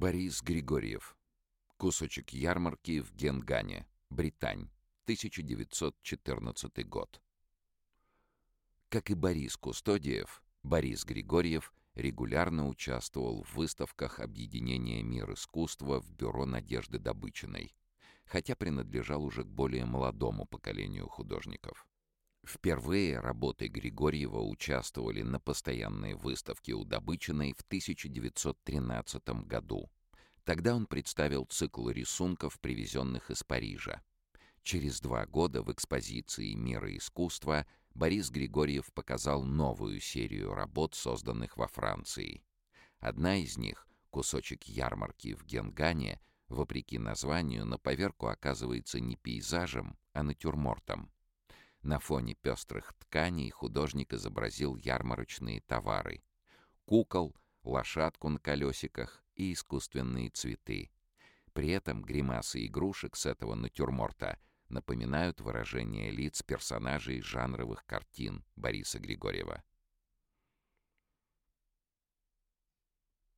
Борис Григорьев. Кусочек ярмарки в Генгане, Британь, 1914 год. Как и Борис Кустодиев, Борис Григорьев регулярно участвовал в выставках объединения «Мир искусства» в бюро Надежды Добычиной, хотя принадлежал уже к более молодому поколению художников. Впервые работы Григорьева участвовали на постоянной выставке у Добычиной в 1913 году. Тогда он представил цикл рисунков, привезенных из Парижа. Через два года в экспозиции «Мира искусства» Борис Григорьев показал новую серию работ, созданных во Франции. Одна из них, кусочек ярмарки в Генгане, вопреки названию, на поверку оказывается не пейзажем, а натюрмортом. На фоне пестрых тканей художник изобразил ярмарочные товары. Кукол, лошадку на колесиках и искусственные цветы. При этом гримасы игрушек с этого натюрморта напоминают выражение лиц персонажей жанровых картин Бориса Григорьева.